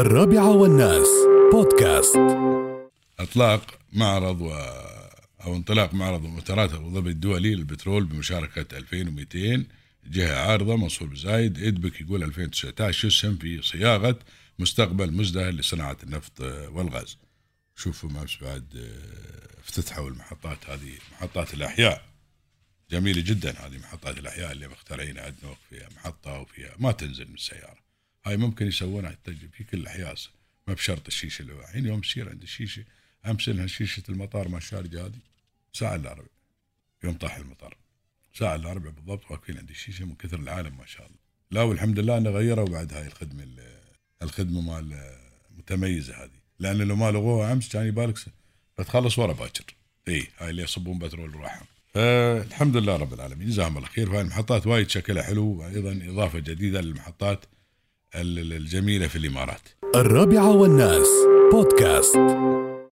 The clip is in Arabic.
الرابعة والناس. بودكاست. اطلاق معرض و أو انطلاق معرض ومؤتمرات أبو ظبي الدولي للبترول بمشاركة 2200 جهة عارضة منصور بزايد. إدبك يقول 2019 يسهم في صياغة مستقبل مزدهر لصناعة النفط والغاز. شوفوا ما بعد آه، افتتحوا المحطات هذه محطات الأحياء. جميلة جدا هذه محطات الأحياء اللي مخترعينها عندنا فيها محطة وفيها ما تنزل من السيارة. هاي ممكن يسوونها في كل الاحياء ما بشرط الشيشة اللي الحين يوم تصير عند الشيشة امس لها شيشه المطار ما الشارجه هذه ساعة إلا ربع يوم طاح المطار. ساعة إلا ربع بالضبط واقفين عند الشيشة من كثر العالم ما شاء الله. لا والحمد لله إنه غيروا بعد هاي الخدمة الخدمة مال متميزة هذه. لأن لو ما لغوها أمس كان يبالك بتخلص ورا باكر. اي هاي اللي يصبون بترول وراحهم فالحمد لله رب العالمين جزاهم الله خير. وهاي المحطات وايد شكلها حلو وأيضا إضافة جديدة للمحطات. الجميلة في الإمارات. الرابعة والناس بودكاست.